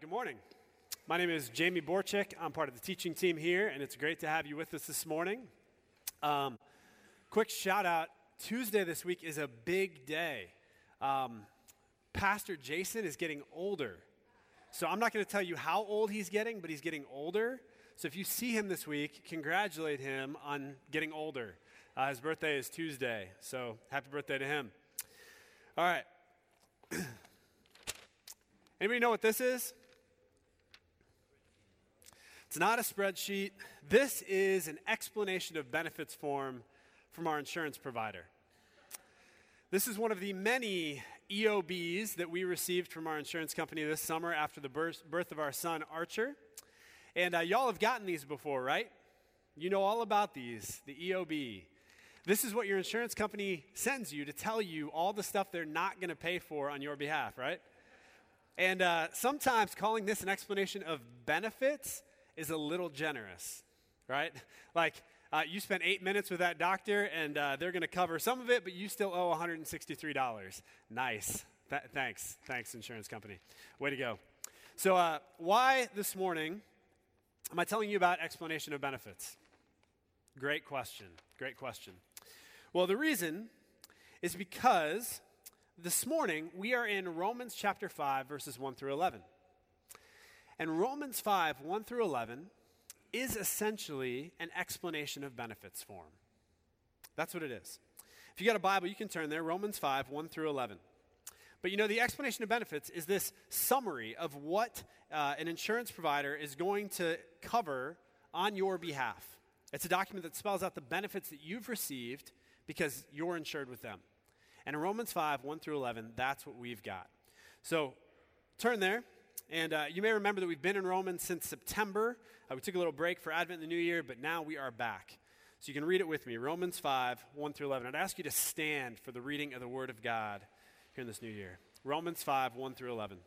good morning. My name is Jamie Borchick. I'm part of the teaching team here, and it's great to have you with us this morning. Um, quick shout out Tuesday this week is a big day. Um, Pastor Jason is getting older. So I'm not going to tell you how old he's getting, but he's getting older. So if you see him this week, congratulate him on getting older. Uh, his birthday is Tuesday, so happy birthday to him. All right. Anybody know what this is? It's not a spreadsheet. This is an explanation of benefits form from our insurance provider. This is one of the many EOBs that we received from our insurance company this summer after the birth, of our son, Archer. And uh, y'all have gotten these before, right? You know all about these, the EOB. This is what your insurance company sends you to tell you all the stuff they're not going to pay for on your behalf, right? And uh, sometimes calling this an explanation of benefits is a little generous, right? Like, uh, you spent eight minutes with that doctor and uh, they're going to cover some of it, but you still owe $163. Nice. Th- thanks. Thanks, insurance company. Way to go. So, uh, why this morning am I telling you about explanation of benefits? Great question. Great question. Well, the reason is because this morning, we are in Romans chapter 5, verses 1 through 11. And Romans 5, 1 through 11, is essentially an explanation of benefits form. That's what it is. If you got a Bible, you can turn there, Romans 5, 1 through 11. But you know, the explanation of benefits is this summary of what uh, an insurance provider is going to cover on your behalf. It's a document that spells out the benefits that you've received because you're insured with them. And in Romans 5, 1 through 11, that's what we've got. So turn there. And uh, you may remember that we've been in Romans since September. Uh, we took a little break for Advent and the New Year, but now we are back. So you can read it with me Romans 5, 1 through 11. I'd ask you to stand for the reading of the Word of God here in this new year. Romans 5, 1 through 11.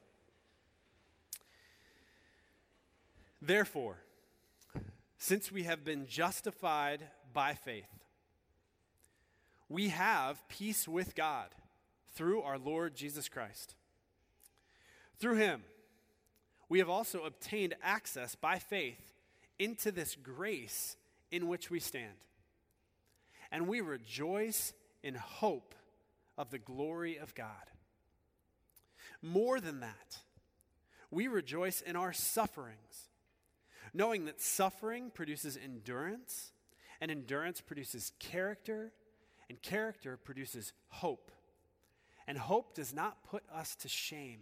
Therefore, since we have been justified by faith, we have peace with God through our Lord Jesus Christ. Through him, we have also obtained access by faith into this grace in which we stand. And we rejoice in hope of the glory of God. More than that, we rejoice in our sufferings, knowing that suffering produces endurance, and endurance produces character and character produces hope. And hope does not put us to shame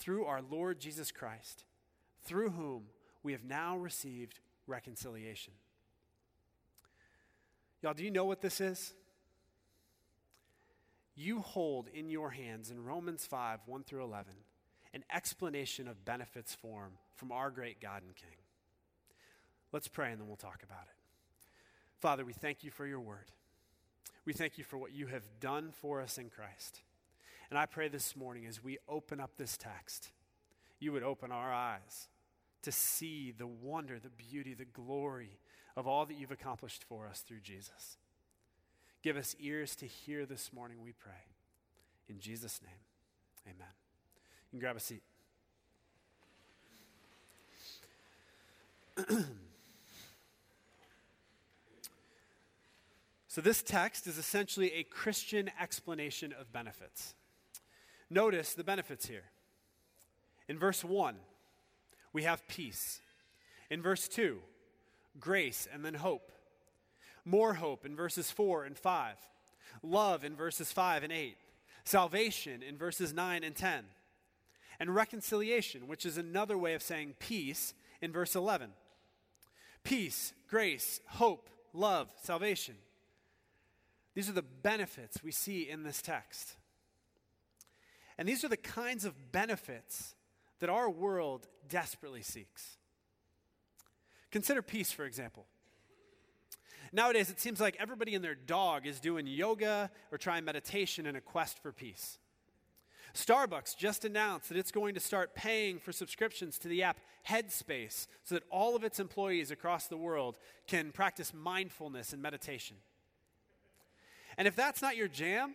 through our Lord Jesus Christ, through whom we have now received reconciliation. Y'all, do you know what this is? You hold in your hands in Romans 5 1 through 11 an explanation of benefits form from our great God and King. Let's pray and then we'll talk about it. Father, we thank you for your word. We thank you for what you have done for us in Christ. And I pray this morning as we open up this text, you would open our eyes to see the wonder, the beauty, the glory of all that you've accomplished for us through Jesus. Give us ears to hear this morning, we pray. In Jesus' name, amen. You can grab a seat. So, this text is essentially a Christian explanation of benefits. Notice the benefits here. In verse 1, we have peace. In verse 2, grace and then hope. More hope in verses 4 and 5. Love in verses 5 and 8. Salvation in verses 9 and 10. And reconciliation, which is another way of saying peace, in verse 11. Peace, grace, hope, love, salvation. These are the benefits we see in this text. And these are the kinds of benefits that our world desperately seeks. Consider peace, for example. Nowadays, it seems like everybody and their dog is doing yoga or trying meditation in a quest for peace. Starbucks just announced that it's going to start paying for subscriptions to the app Headspace so that all of its employees across the world can practice mindfulness and meditation. And if that's not your jam,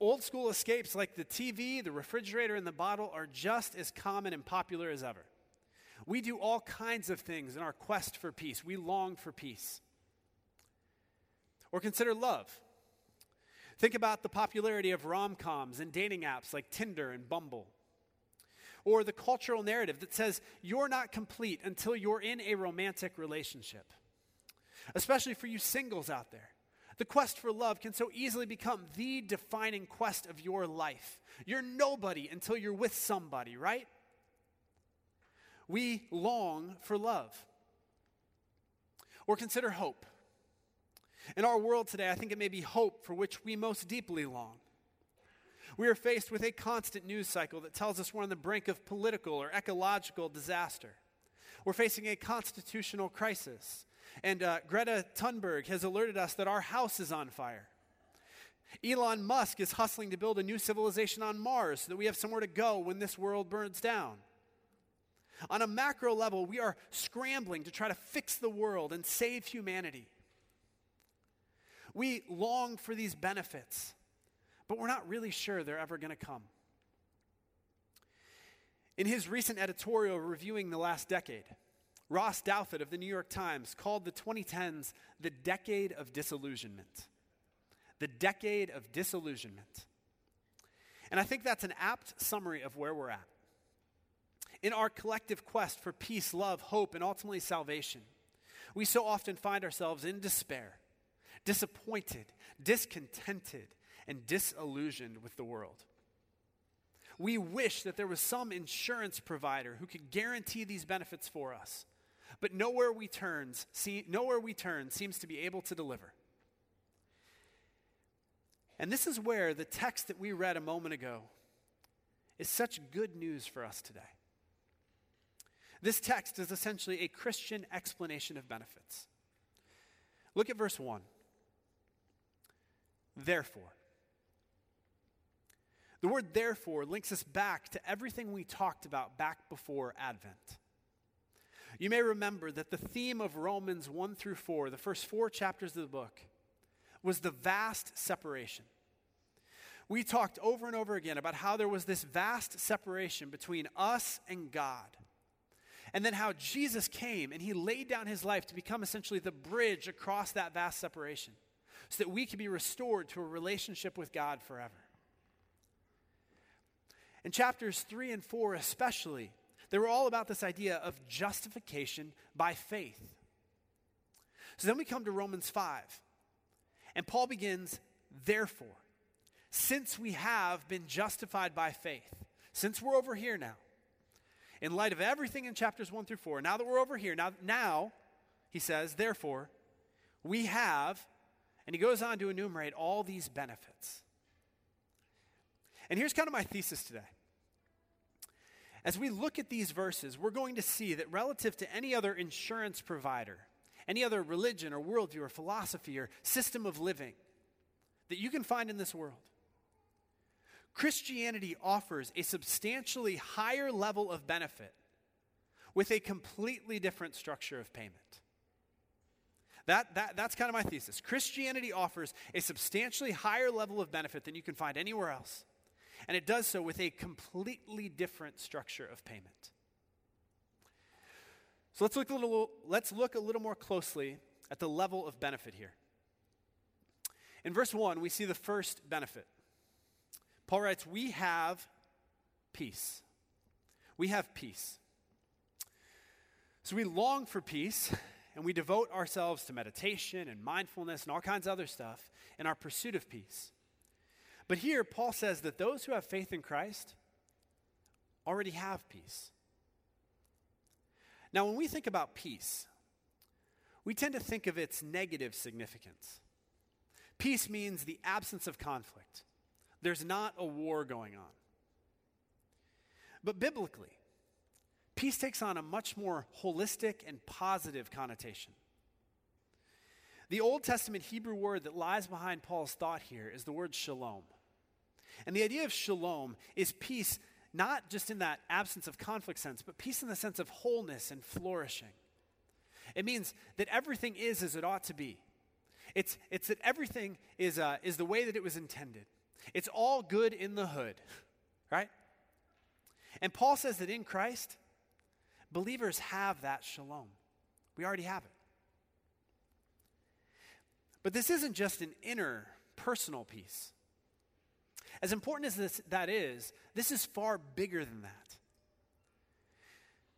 old school escapes like the TV, the refrigerator, and the bottle are just as common and popular as ever. We do all kinds of things in our quest for peace. We long for peace. Or consider love. Think about the popularity of rom coms and dating apps like Tinder and Bumble. Or the cultural narrative that says you're not complete until you're in a romantic relationship. Especially for you singles out there. The quest for love can so easily become the defining quest of your life. You're nobody until you're with somebody, right? We long for love. Or consider hope. In our world today, I think it may be hope for which we most deeply long. We are faced with a constant news cycle that tells us we're on the brink of political or ecological disaster. We're facing a constitutional crisis. And uh, Greta Thunberg has alerted us that our house is on fire. Elon Musk is hustling to build a new civilization on Mars so that we have somewhere to go when this world burns down. On a macro level, we are scrambling to try to fix the world and save humanity. We long for these benefits, but we're not really sure they're ever going to come. In his recent editorial reviewing the last decade, Ross Douthat of the New York Times called the 2010s the decade of disillusionment. The decade of disillusionment. And I think that's an apt summary of where we're at. In our collective quest for peace, love, hope, and ultimately salvation, we so often find ourselves in despair, disappointed, discontented, and disillusioned with the world. We wish that there was some insurance provider who could guarantee these benefits for us but nowhere we turns, see, nowhere we turn seems to be able to deliver. And this is where the text that we read a moment ago is such good news for us today. This text is essentially a Christian explanation of benefits. Look at verse 1. Therefore. The word therefore links us back to everything we talked about back before Advent. You may remember that the theme of Romans 1 through 4, the first four chapters of the book, was the vast separation. We talked over and over again about how there was this vast separation between us and God. And then how Jesus came and he laid down his life to become essentially the bridge across that vast separation so that we could be restored to a relationship with God forever. In chapters 3 and 4, especially, they were all about this idea of justification by faith. So then we come to Romans 5, and Paul begins, therefore, since we have been justified by faith, since we're over here now, in light of everything in chapters 1 through 4, now that we're over here, now, now he says, therefore, we have, and he goes on to enumerate all these benefits. And here's kind of my thesis today as we look at these verses, we're going to see that relative to any other insurance provider, any other religion or worldview or philosophy or system of living that you can find in this world, Christianity offers a substantially higher level of benefit with a completely different structure of payment. That, that, that's kind of my thesis. Christianity offers a substantially higher level of benefit than you can find anywhere else. And it does so with a completely different structure of payment. So let's look a little, let's look a little more closely at the level of benefit here. In verse 1, we see the first benefit. Paul writes, We have peace. We have peace. So we long for peace, and we devote ourselves to meditation and mindfulness and all kinds of other stuff in our pursuit of peace. But here, Paul says that those who have faith in Christ already have peace. Now, when we think about peace, we tend to think of its negative significance. Peace means the absence of conflict, there's not a war going on. But biblically, peace takes on a much more holistic and positive connotation. The Old Testament Hebrew word that lies behind Paul's thought here is the word shalom. And the idea of shalom is peace, not just in that absence of conflict sense, but peace in the sense of wholeness and flourishing. It means that everything is as it ought to be. It's, it's that everything is, uh, is the way that it was intended. It's all good in the hood, right? And Paul says that in Christ, Believers have that shalom. We already have it. But this isn't just an inner personal peace. As important as this, that is, this is far bigger than that.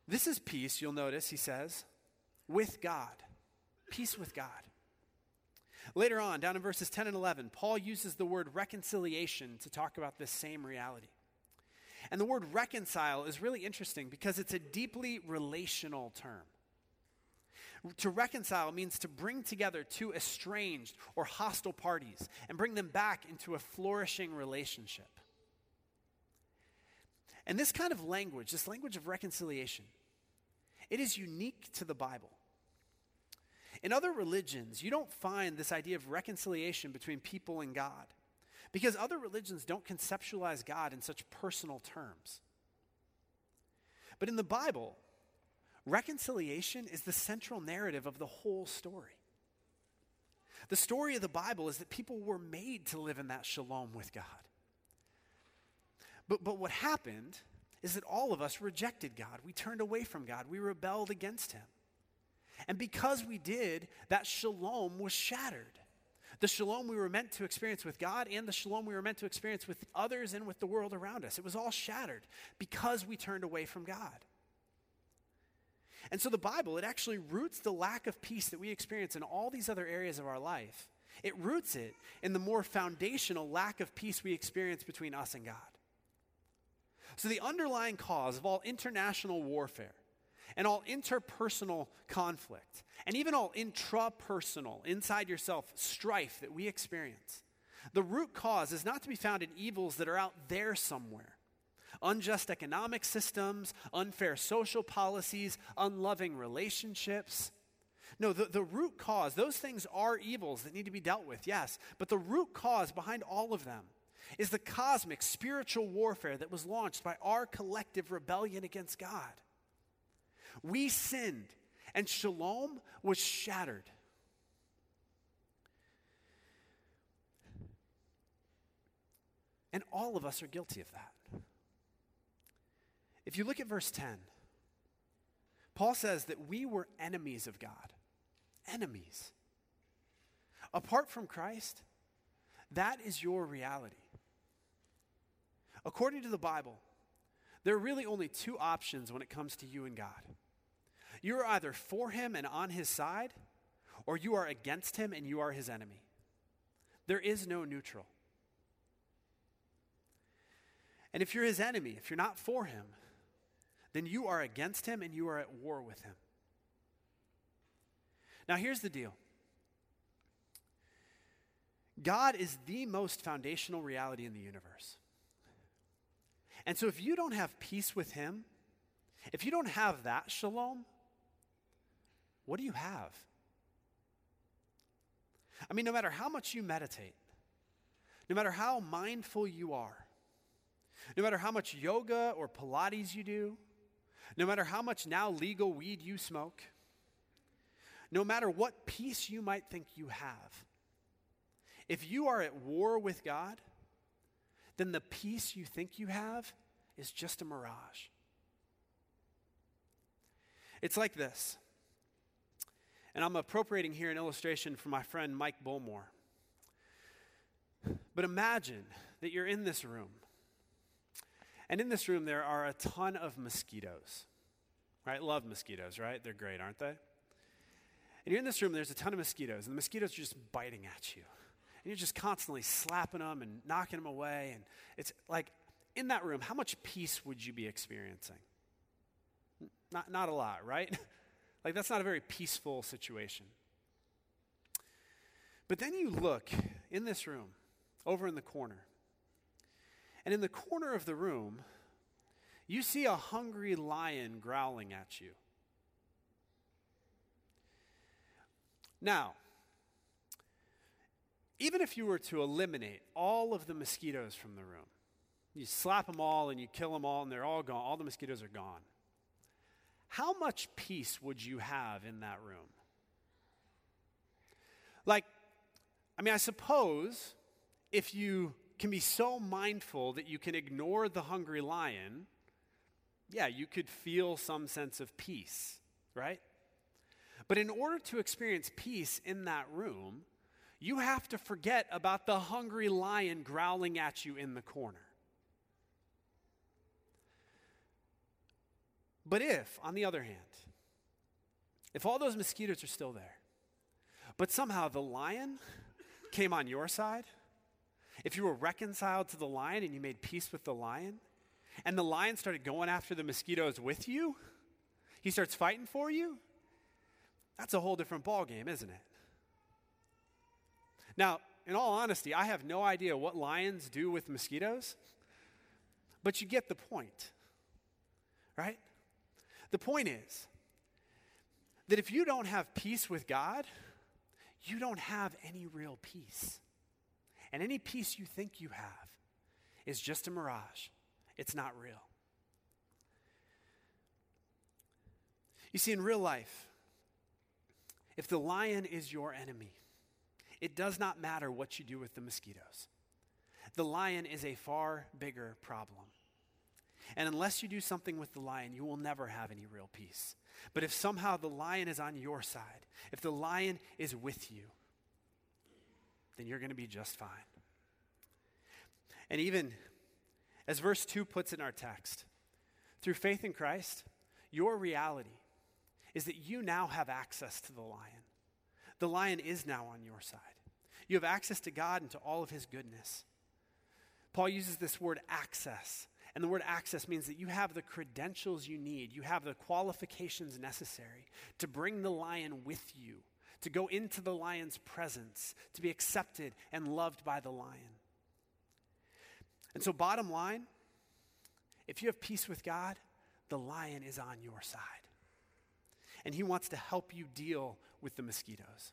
This is peace, you'll notice, he says, with God. Peace with God. Later on, down in verses 10 and 11, Paul uses the word reconciliation to talk about this same reality. And the word reconcile is really interesting because it's a deeply relational term. To reconcile means to bring together two estranged or hostile parties and bring them back into a flourishing relationship. And this kind of language, this language of reconciliation, it is unique to the Bible. In other religions, you don't find this idea of reconciliation between people and God. Because other religions don't conceptualize God in such personal terms. But in the Bible, reconciliation is the central narrative of the whole story. The story of the Bible is that people were made to live in that shalom with God. But, but what happened is that all of us rejected God. We turned away from God. We rebelled against Him. And because we did, that shalom was shattered the shalom we were meant to experience with God and the shalom we were meant to experience with others and with the world around us. It was all shattered because we turned away from God. And so the Bible, it actually roots the lack of peace that we experience in all these other areas of our life. It roots it in the more foundational lack of peace we experience between us and God. So the underlying cause of all international warfare and all interpersonal conflict, and even all intrapersonal, inside yourself, strife that we experience. The root cause is not to be found in evils that are out there somewhere unjust economic systems, unfair social policies, unloving relationships. No, the, the root cause, those things are evils that need to be dealt with, yes. But the root cause behind all of them is the cosmic spiritual warfare that was launched by our collective rebellion against God. We sinned, and shalom was shattered. And all of us are guilty of that. If you look at verse 10, Paul says that we were enemies of God. Enemies. Apart from Christ, that is your reality. According to the Bible, there are really only two options when it comes to you and God. You are either for him and on his side, or you are against him and you are his enemy. There is no neutral. And if you're his enemy, if you're not for him, then you are against him and you are at war with him. Now, here's the deal God is the most foundational reality in the universe. And so, if you don't have peace with him, if you don't have that shalom, what do you have? I mean, no matter how much you meditate, no matter how mindful you are, no matter how much yoga or Pilates you do, no matter how much now legal weed you smoke, no matter what peace you might think you have, if you are at war with God, then the peace you think you have is just a mirage. It's like this and I'm appropriating here an illustration from my friend Mike Bullmore. But imagine that you're in this room. And in this room, there are a ton of mosquitoes. right? Love mosquitoes, right? They're great, aren't they? And you're in this room, there's a ton of mosquitoes, and the mosquitoes are just biting at you. And you're just constantly slapping them and knocking them away. And it's like, in that room, how much peace would you be experiencing? Not, not a lot, right? like, that's not a very peaceful situation. But then you look in this room, over in the corner, and in the corner of the room, you see a hungry lion growling at you. Now, even if you were to eliminate all of the mosquitoes from the room, you slap them all and you kill them all and they're all gone, all the mosquitoes are gone. How much peace would you have in that room? Like, I mean, I suppose if you can be so mindful that you can ignore the hungry lion, yeah, you could feel some sense of peace, right? But in order to experience peace in that room, you have to forget about the hungry lion growling at you in the corner. But if, on the other hand, if all those mosquitoes are still there, but somehow the lion came on your side, if you were reconciled to the lion and you made peace with the lion, and the lion started going after the mosquitoes with you, he starts fighting for you, that's a whole different ballgame, isn't it? Now, in all honesty, I have no idea what lions do with mosquitoes, but you get the point, right? The point is that if you don't have peace with God, you don't have any real peace. And any peace you think you have is just a mirage, it's not real. You see, in real life, if the lion is your enemy, it does not matter what you do with the mosquitoes. The lion is a far bigger problem. And unless you do something with the lion, you will never have any real peace. But if somehow the lion is on your side, if the lion is with you, then you're going to be just fine. And even as verse 2 puts in our text, through faith in Christ, your reality is that you now have access to the lion. The lion is now on your side. You have access to God and to all of his goodness. Paul uses this word access. And the word access means that you have the credentials you need, you have the qualifications necessary to bring the lion with you, to go into the lion's presence, to be accepted and loved by the lion. And so, bottom line, if you have peace with God, the lion is on your side and He wants to help you deal with the mosquitoes.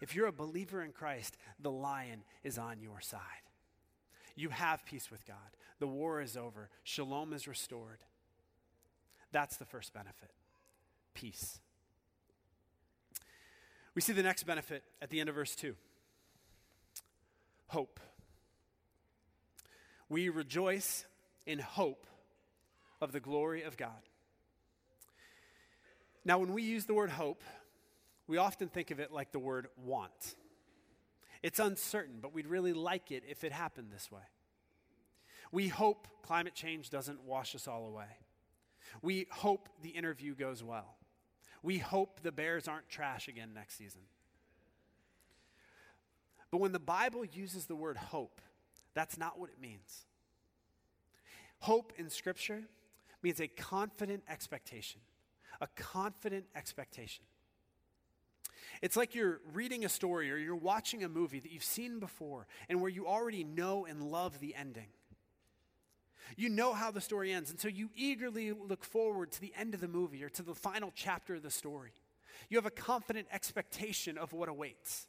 If you're a believer in Christ, the lion is on your side. You have peace with God. The war is over. Shalom is restored. That's the first benefit peace. We see the next benefit at the end of verse 2 hope. We rejoice in hope of the glory of God. Now, when we use the word hope, we often think of it like the word want. It's uncertain, but we'd really like it if it happened this way. We hope climate change doesn't wash us all away. We hope the interview goes well. We hope the Bears aren't trash again next season. But when the Bible uses the word hope, that's not what it means. Hope in Scripture means a confident expectation a confident expectation. It's like you're reading a story or you're watching a movie that you've seen before and where you already know and love the ending. You know how the story ends, and so you eagerly look forward to the end of the movie or to the final chapter of the story. You have a confident expectation of what awaits.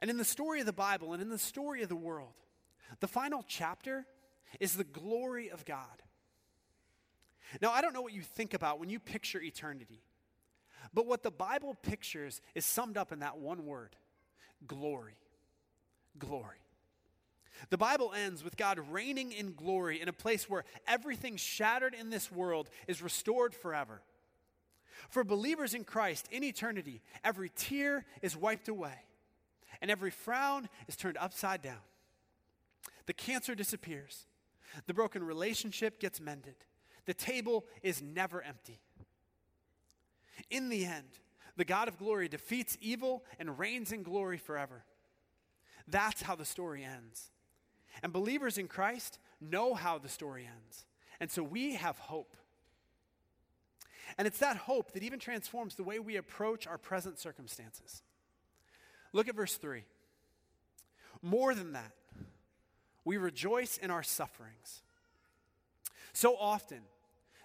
And in the story of the Bible and in the story of the world, the final chapter is the glory of God. Now, I don't know what you think about when you picture eternity, but what the Bible pictures is summed up in that one word glory. Glory. The Bible ends with God reigning in glory in a place where everything shattered in this world is restored forever. For believers in Christ in eternity, every tear is wiped away and every frown is turned upside down. The cancer disappears, the broken relationship gets mended, The table is never empty. In the end, the God of glory defeats evil and reigns in glory forever. That's how the story ends. And believers in Christ know how the story ends. And so we have hope. And it's that hope that even transforms the way we approach our present circumstances. Look at verse 3. More than that, we rejoice in our sufferings. So often,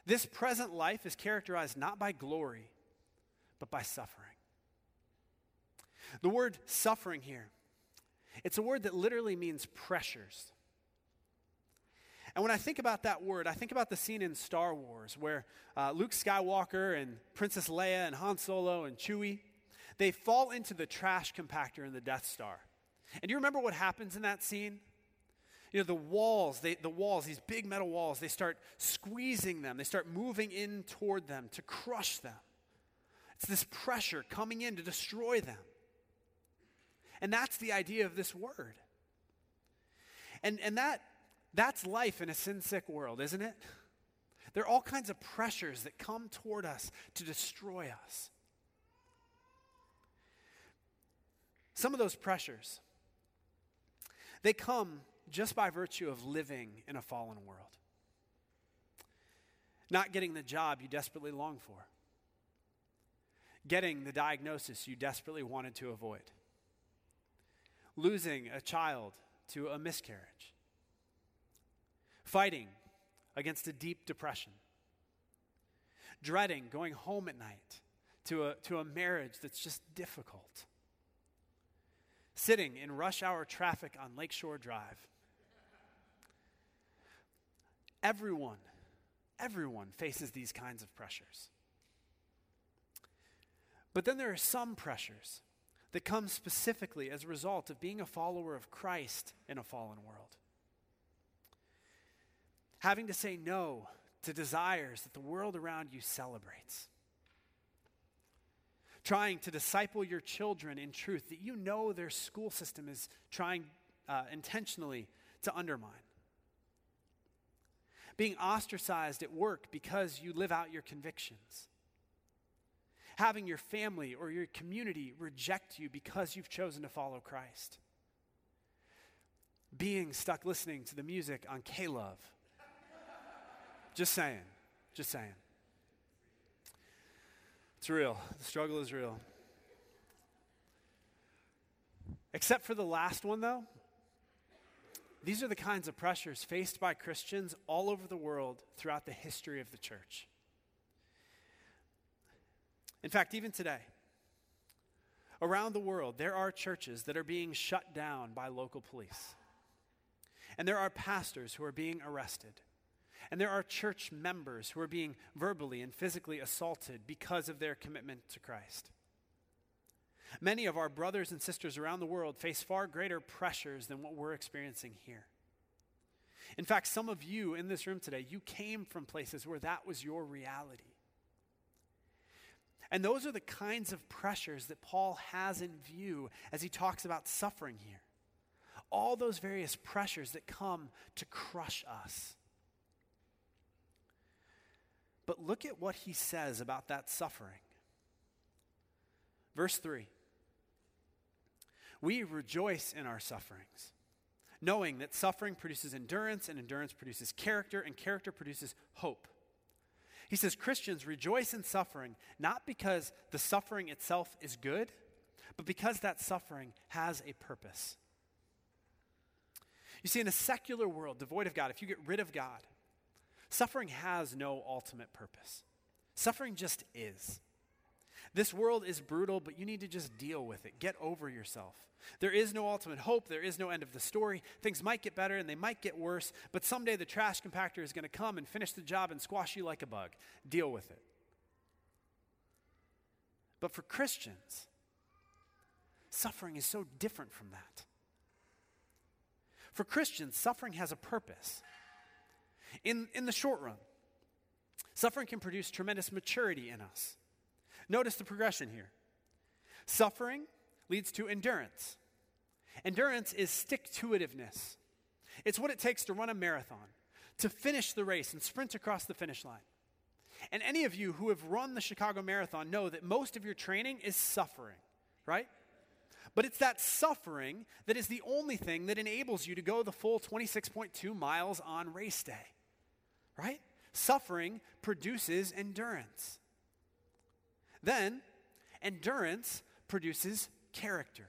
this present life is characterized not by glory, but by suffering. The word suffering here, it's a word that literally means pressures. And when I think about that word, I think about the scene in Star Wars where uh, Luke Skywalker and Princess Leia and Han Solo and Chewie, they fall into the trash compactor in the Death Star. And you remember what happens in that scene? You know, the walls, they, the walls, these big metal walls, they start squeezing them. They start moving in toward them to crush them. It's this pressure coming in to destroy them. And that's the idea of this word. And, and that that's life in a sin sick world, isn't it? There are all kinds of pressures that come toward us to destroy us. Some of those pressures, they come just by virtue of living in a fallen world. Not getting the job you desperately long for, getting the diagnosis you desperately wanted to avoid, losing a child to a miscarriage fighting against a deep depression, dreading going home at night to a, to a marriage that's just difficult, sitting in rush hour traffic on Lakeshore Drive. Everyone, everyone faces these kinds of pressures. But then there are some pressures that comes specifically as a result of being a follower of Christ in a fallen world having to say no to desires that the world around you celebrates. Trying to disciple your children in truth that you know their school system is trying uh, intentionally to undermine. Being ostracized at work because you live out your convictions. Having your family or your community reject you because you've chosen to follow Christ. Being stuck listening to the music on K Love just saying. Just saying. It's real. The struggle is real. Except for the last one, though, these are the kinds of pressures faced by Christians all over the world throughout the history of the church. In fact, even today, around the world, there are churches that are being shut down by local police. And there are pastors who are being arrested. And there are church members who are being verbally and physically assaulted because of their commitment to Christ. Many of our brothers and sisters around the world face far greater pressures than what we're experiencing here. In fact, some of you in this room today, you came from places where that was your reality. And those are the kinds of pressures that Paul has in view as he talks about suffering here. All those various pressures that come to crush us. But look at what he says about that suffering. Verse 3 We rejoice in our sufferings, knowing that suffering produces endurance, and endurance produces character, and character produces hope. He says Christians rejoice in suffering not because the suffering itself is good, but because that suffering has a purpose. You see, in a secular world devoid of God, if you get rid of God, Suffering has no ultimate purpose. Suffering just is. This world is brutal, but you need to just deal with it. Get over yourself. There is no ultimate hope. There is no end of the story. Things might get better and they might get worse, but someday the trash compactor is going to come and finish the job and squash you like a bug. Deal with it. But for Christians, suffering is so different from that. For Christians, suffering has a purpose. In, in the short run, suffering can produce tremendous maturity in us. Notice the progression here. Suffering leads to endurance. Endurance is stick to itiveness, it's what it takes to run a marathon, to finish the race and sprint across the finish line. And any of you who have run the Chicago Marathon know that most of your training is suffering, right? But it's that suffering that is the only thing that enables you to go the full 26.2 miles on race day, right? Suffering produces endurance. Then, endurance produces character.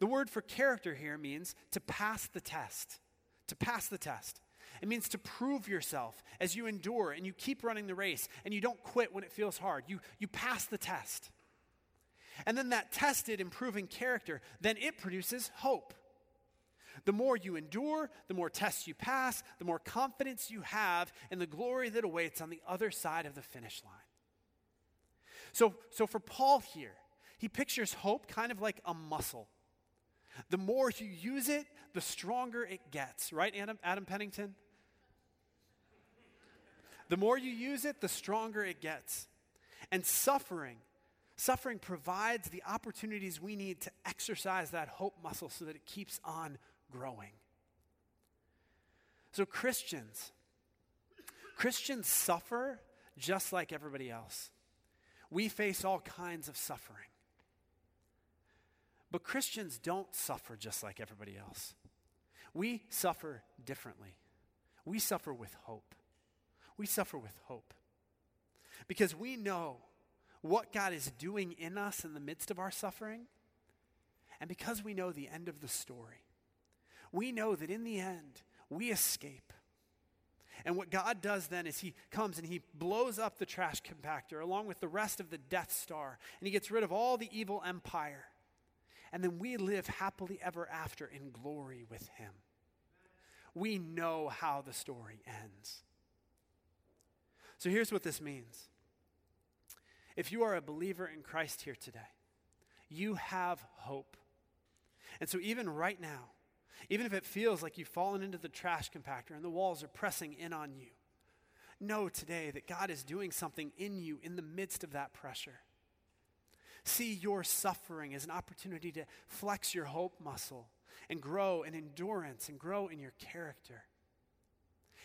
The word for character here means to pass the test. To pass the test. It means to prove yourself as you endure and you keep running the race and you don't quit when it feels hard. You, you pass the test. And then that tested, improving character, then it produces hope. The more you endure, the more tests you pass, the more confidence you have in the glory that awaits on the other side of the finish line. So, so for Paul here, he pictures hope kind of like a muscle. The more you use it, the stronger it gets, right, Adam, Adam Pennington? The more you use it, the stronger it gets. And suffering, suffering provides the opportunities we need to exercise that hope muscle so that it keeps on growing. So, Christians, Christians suffer just like everybody else. We face all kinds of suffering. But Christians don't suffer just like everybody else. We suffer differently. We suffer with hope. We suffer with hope. Because we know what God is doing in us in the midst of our suffering. And because we know the end of the story, we know that in the end, we escape. And what God does then is He comes and He blows up the trash compactor along with the rest of the Death Star, and He gets rid of all the evil empire. And then we live happily ever after in glory with Him. We know how the story ends. So here's what this means if you are a believer in Christ here today, you have hope. And so, even right now, even if it feels like you've fallen into the trash compactor and the walls are pressing in on you, know today that God is doing something in you in the midst of that pressure. See your suffering as an opportunity to flex your hope muscle and grow in endurance and grow in your character.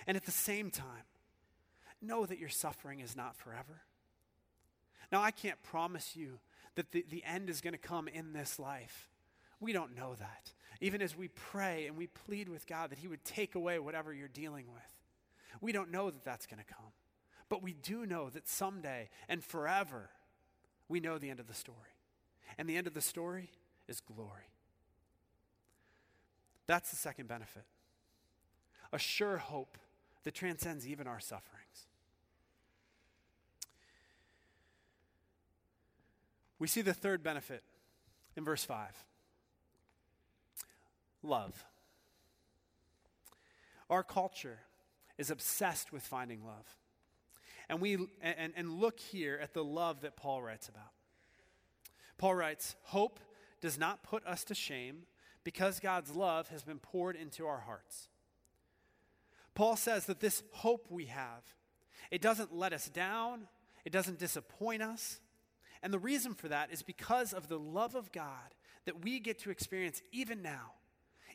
And at the same time, know that your suffering is not forever. Now, I can't promise you that the, the end is going to come in this life. We don't know that. Even as we pray and we plead with God that He would take away whatever you're dealing with, we don't know that that's going to come. But we do know that someday and forever, we know the end of the story. And the end of the story is glory. That's the second benefit a sure hope that transcends even our sufferings. We see the third benefit in verse 5 love. Our culture is obsessed with finding love. And, we, and, and look here at the love that Paul writes about. Paul writes, Hope does not put us to shame because God's love has been poured into our hearts. Paul says that this hope we have, it doesn't let us down, it doesn't disappoint us. And the reason for that is because of the love of God that we get to experience even now,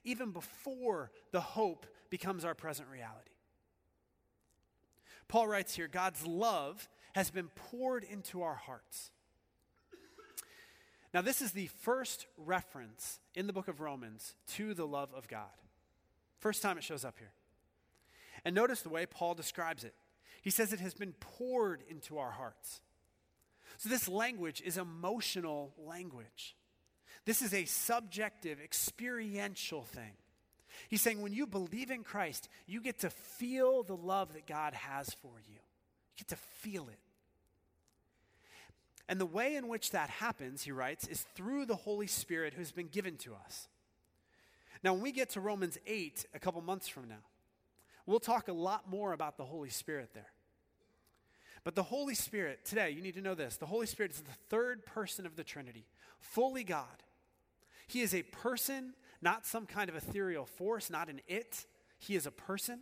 even before the hope becomes our present reality. Paul writes here God's love has been poured into our hearts. Now, this is the first reference in the book of Romans to the love of God. First time it shows up here. And notice the way Paul describes it. He says it has been poured into our hearts. So, this language is emotional language. This is a subjective, experiential thing. He's saying when you believe in Christ, you get to feel the love that God has for you. You get to feel it. And the way in which that happens, he writes, is through the Holy Spirit who's been given to us. Now, when we get to Romans 8 a couple months from now, we'll talk a lot more about the Holy Spirit there. But the Holy Spirit, today, you need to know this the Holy Spirit is the third person of the Trinity, fully God. He is a person, not some kind of ethereal force, not an it. He is a person.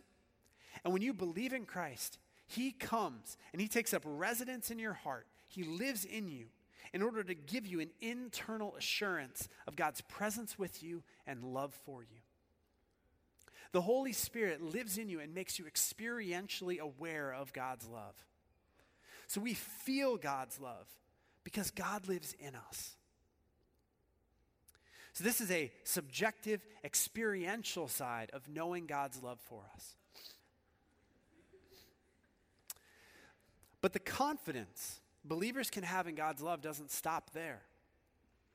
And when you believe in Christ, He comes and He takes up residence in your heart. He lives in you in order to give you an internal assurance of God's presence with you and love for you. The Holy Spirit lives in you and makes you experientially aware of God's love. So we feel God's love because God lives in us. So, this is a subjective, experiential side of knowing God's love for us. But the confidence believers can have in God's love doesn't stop there.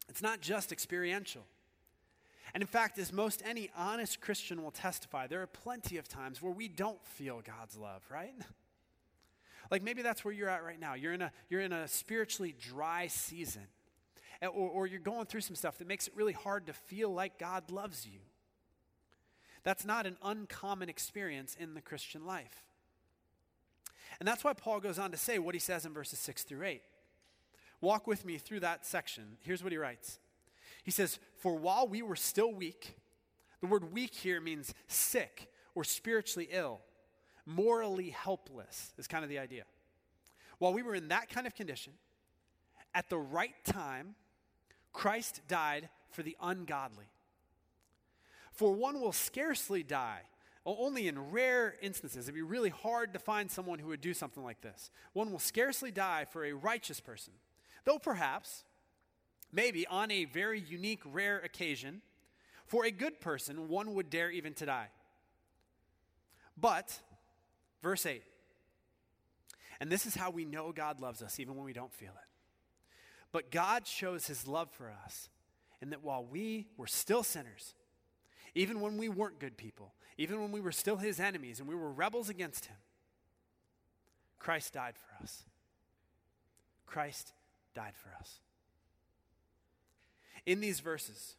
It's not just experiential. And in fact, as most any honest Christian will testify, there are plenty of times where we don't feel God's love, right? Like maybe that's where you're at right now. You're in a, you're in a spiritually dry season or, or you're going through some stuff that makes it really hard to feel like God loves you. That's not an uncommon experience in the Christian life. And that's why Paul goes on to say what he says in verses 6 through 8. Walk with me through that section. Here's what he writes He says, For while we were still weak, the word weak here means sick or spiritually ill, morally helpless, is kind of the idea. While we were in that kind of condition, at the right time, Christ died for the ungodly. For one will scarcely die, only in rare instances. It'd be really hard to find someone who would do something like this. One will scarcely die for a righteous person, though perhaps, maybe on a very unique, rare occasion, for a good person, one would dare even to die. But, verse 8, and this is how we know God loves us, even when we don't feel it. But God shows his love for us in that while we were still sinners, even when we weren't good people, even when we were still his enemies and we were rebels against him, Christ died for us. Christ died for us. In these verses,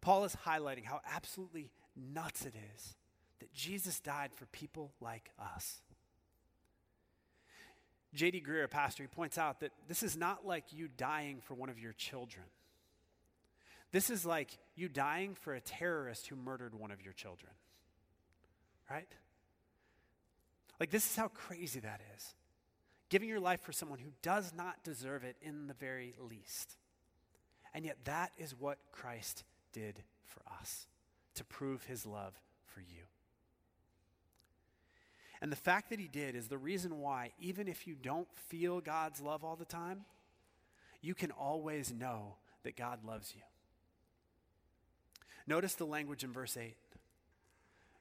Paul is highlighting how absolutely nuts it is that Jesus died for people like us. J.D. Greear, a pastor, he points out that this is not like you dying for one of your children. This is like you dying for a terrorist who murdered one of your children. Right? Like, this is how crazy that is. Giving your life for someone who does not deserve it in the very least. And yet, that is what Christ did for us to prove his love for you. And the fact that he did is the reason why, even if you don't feel God's love all the time, you can always know that God loves you. Notice the language in verse 8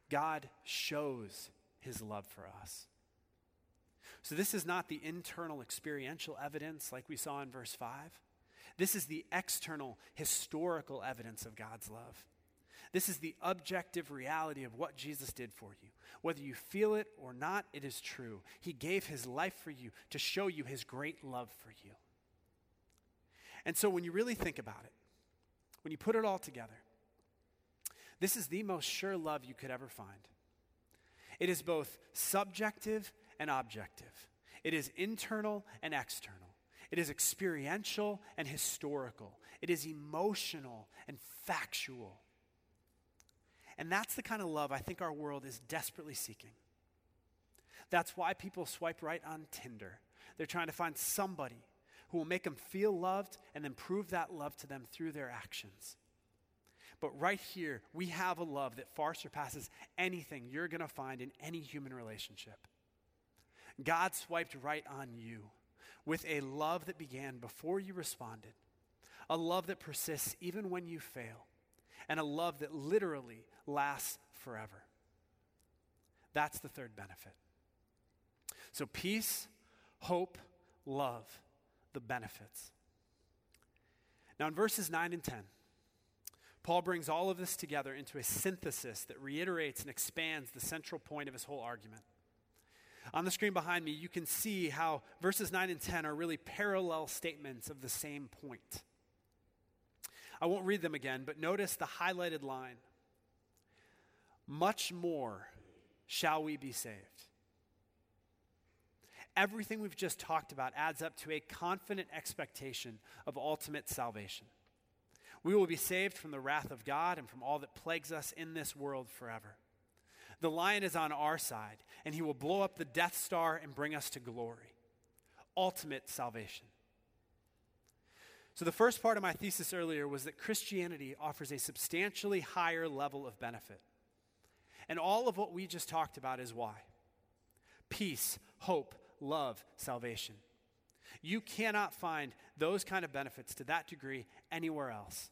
God shows his love for us. So, this is not the internal experiential evidence like we saw in verse 5. This is the external historical evidence of God's love. This is the objective reality of what Jesus did for you. Whether you feel it or not, it is true. He gave his life for you to show you his great love for you. And so when you really think about it, when you put it all together, this is the most sure love you could ever find. It is both subjective and objective, it is internal and external, it is experiential and historical, it is emotional and factual. And that's the kind of love I think our world is desperately seeking. That's why people swipe right on Tinder. They're trying to find somebody who will make them feel loved and then prove that love to them through their actions. But right here, we have a love that far surpasses anything you're going to find in any human relationship. God swiped right on you with a love that began before you responded, a love that persists even when you fail, and a love that literally lasts forever. That's the third benefit. So, peace, hope, love, the benefits. Now, in verses 9 and 10, Paul brings all of this together into a synthesis that reiterates and expands the central point of his whole argument. On the screen behind me, you can see how verses 9 and 10 are really parallel statements of the same point. I won't read them again, but notice the highlighted line much more shall we be saved. Everything we've just talked about adds up to a confident expectation of ultimate salvation. We will be saved from the wrath of God and from all that plagues us in this world forever. The lion is on our side, and he will blow up the Death Star and bring us to glory. Ultimate salvation. So, the first part of my thesis earlier was that Christianity offers a substantially higher level of benefit. And all of what we just talked about is why peace, hope, love, salvation. You cannot find those kind of benefits to that degree anywhere else.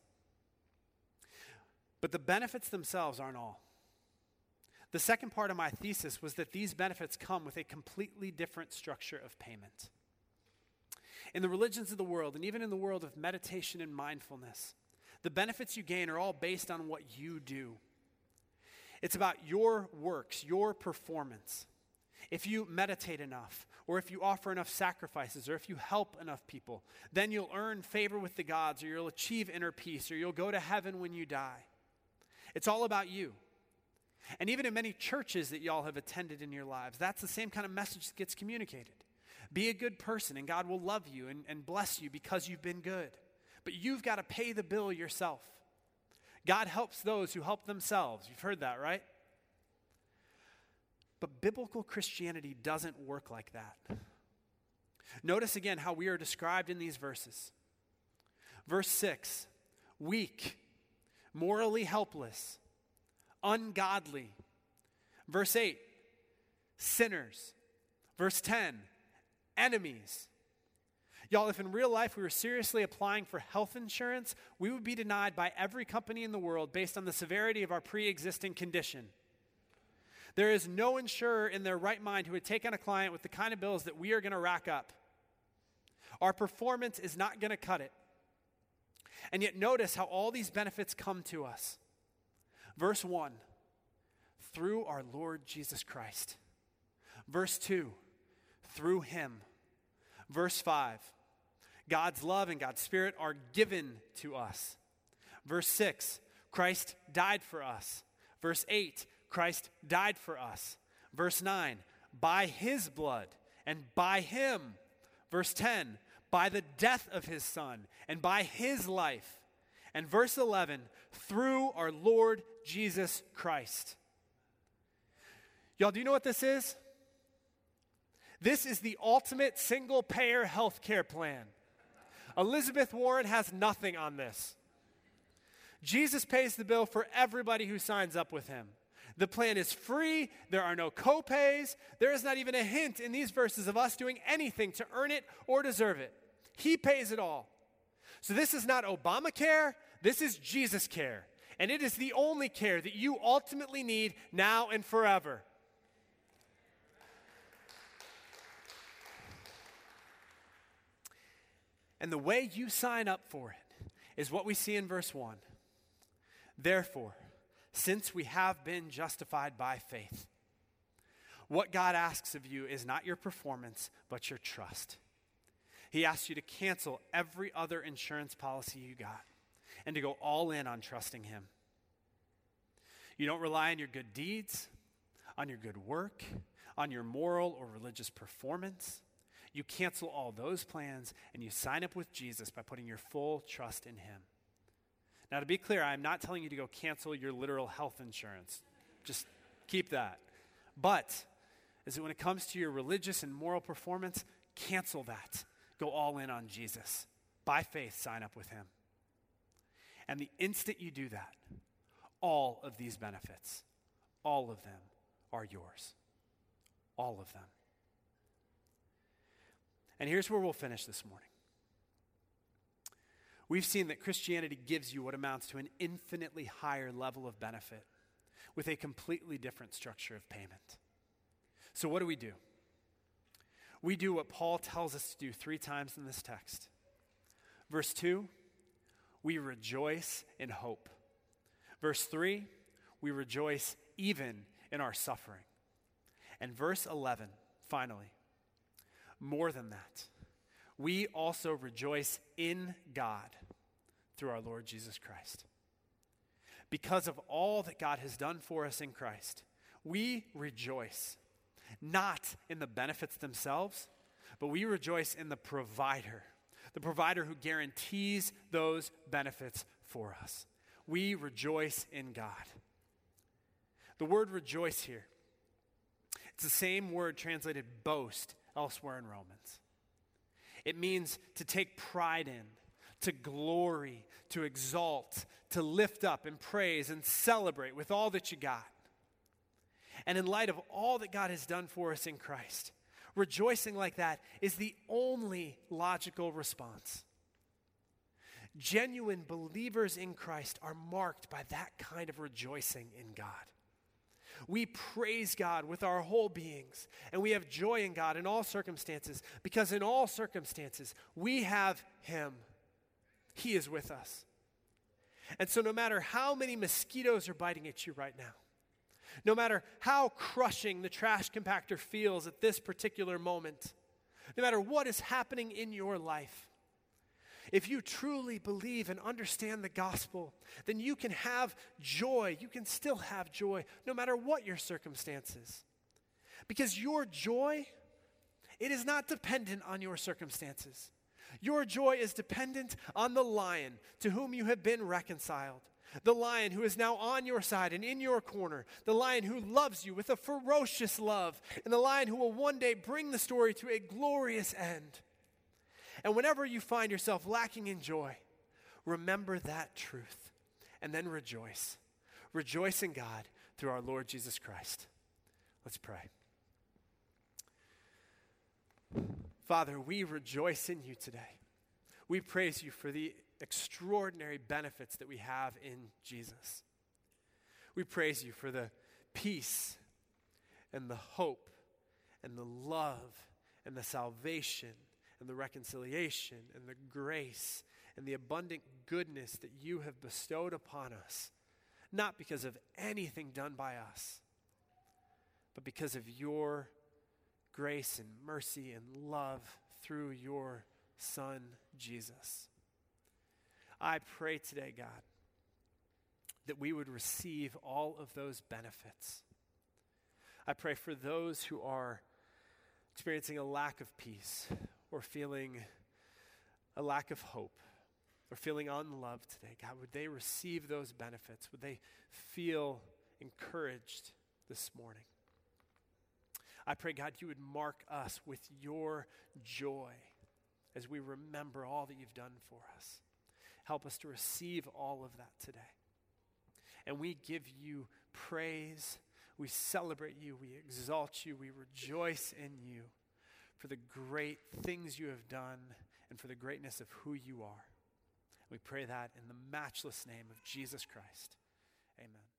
But the benefits themselves aren't all. The second part of my thesis was that these benefits come with a completely different structure of payment. In the religions of the world, and even in the world of meditation and mindfulness, the benefits you gain are all based on what you do. It's about your works, your performance. If you meditate enough, or if you offer enough sacrifices, or if you help enough people, then you'll earn favor with the gods, or you'll achieve inner peace, or you'll go to heaven when you die. It's all about you. And even in many churches that y'all have attended in your lives, that's the same kind of message that gets communicated. Be a good person, and God will love you and, and bless you because you've been good. But you've got to pay the bill yourself. God helps those who help themselves. You've heard that, right? But biblical Christianity doesn't work like that. Notice again how we are described in these verses. Verse 6 weak, morally helpless, ungodly. Verse 8 sinners. Verse 10 enemies. Y'all, if in real life we were seriously applying for health insurance, we would be denied by every company in the world based on the severity of our pre existing condition. There is no insurer in their right mind who would take on a client with the kind of bills that we are going to rack up. Our performance is not going to cut it. And yet, notice how all these benefits come to us. Verse 1 through our Lord Jesus Christ. Verse 2 through him. Verse 5 God's love and God's Spirit are given to us. Verse 6, Christ died for us. Verse 8, Christ died for us. Verse 9, by his blood and by him. Verse 10, by the death of his son and by his life. And verse 11, through our Lord Jesus Christ. Y'all, do you know what this is? This is the ultimate single payer health care plan. Elizabeth Warren has nothing on this. Jesus pays the bill for everybody who signs up with him. The plan is free, there are no copays, there is not even a hint in these verses of us doing anything to earn it or deserve it. He pays it all. So this is not Obamacare, this is Jesus care. And it is the only care that you ultimately need now and forever. And the way you sign up for it is what we see in verse 1. Therefore, since we have been justified by faith, what God asks of you is not your performance, but your trust. He asks you to cancel every other insurance policy you got and to go all in on trusting Him. You don't rely on your good deeds, on your good work, on your moral or religious performance. You cancel all those plans and you sign up with Jesus by putting your full trust in Him. Now, to be clear, I'm not telling you to go cancel your literal health insurance. Just keep that. But is it when it comes to your religious and moral performance, cancel that. Go all in on Jesus. By faith, sign up with Him. And the instant you do that, all of these benefits, all of them are yours. All of them. And here's where we'll finish this morning. We've seen that Christianity gives you what amounts to an infinitely higher level of benefit with a completely different structure of payment. So, what do we do? We do what Paul tells us to do three times in this text. Verse 2, we rejoice in hope. Verse 3, we rejoice even in our suffering. And verse 11, finally, more than that, we also rejoice in God through our Lord Jesus Christ. Because of all that God has done for us in Christ, we rejoice not in the benefits themselves, but we rejoice in the provider, the provider who guarantees those benefits for us. We rejoice in God. The word rejoice here, it's the same word translated boast elsewhere in Romans. It means to take pride in, to glory, to exalt, to lift up and praise and celebrate with all that you got. And in light of all that God has done for us in Christ, rejoicing like that is the only logical response. Genuine believers in Christ are marked by that kind of rejoicing in God. We praise God with our whole beings, and we have joy in God in all circumstances, because in all circumstances, we have Him. He is with us. And so, no matter how many mosquitoes are biting at you right now, no matter how crushing the trash compactor feels at this particular moment, no matter what is happening in your life, if you truly believe and understand the gospel, then you can have joy. You can still have joy no matter what your circumstances. Because your joy, it is not dependent on your circumstances. Your joy is dependent on the lion to whom you have been reconciled. The lion who is now on your side and in your corner. The lion who loves you with a ferocious love. And the lion who will one day bring the story to a glorious end. And whenever you find yourself lacking in joy, remember that truth and then rejoice. Rejoice in God through our Lord Jesus Christ. Let's pray. Father, we rejoice in you today. We praise you for the extraordinary benefits that we have in Jesus. We praise you for the peace and the hope and the love and the salvation and the reconciliation and the grace and the abundant goodness that you have bestowed upon us, not because of anything done by us, but because of your grace and mercy and love through your Son, Jesus. I pray today, God, that we would receive all of those benefits. I pray for those who are experiencing a lack of peace or feeling a lack of hope or feeling unloved today, God, would they receive those benefits? Would they feel encouraged this morning? I pray, God, you would mark us with your joy as we remember all that you've done for us. Help us to receive all of that today. And we give you praise. We celebrate you. We exalt you. We rejoice in you for the great things you have done and for the greatness of who you are. We pray that in the matchless name of Jesus Christ. Amen.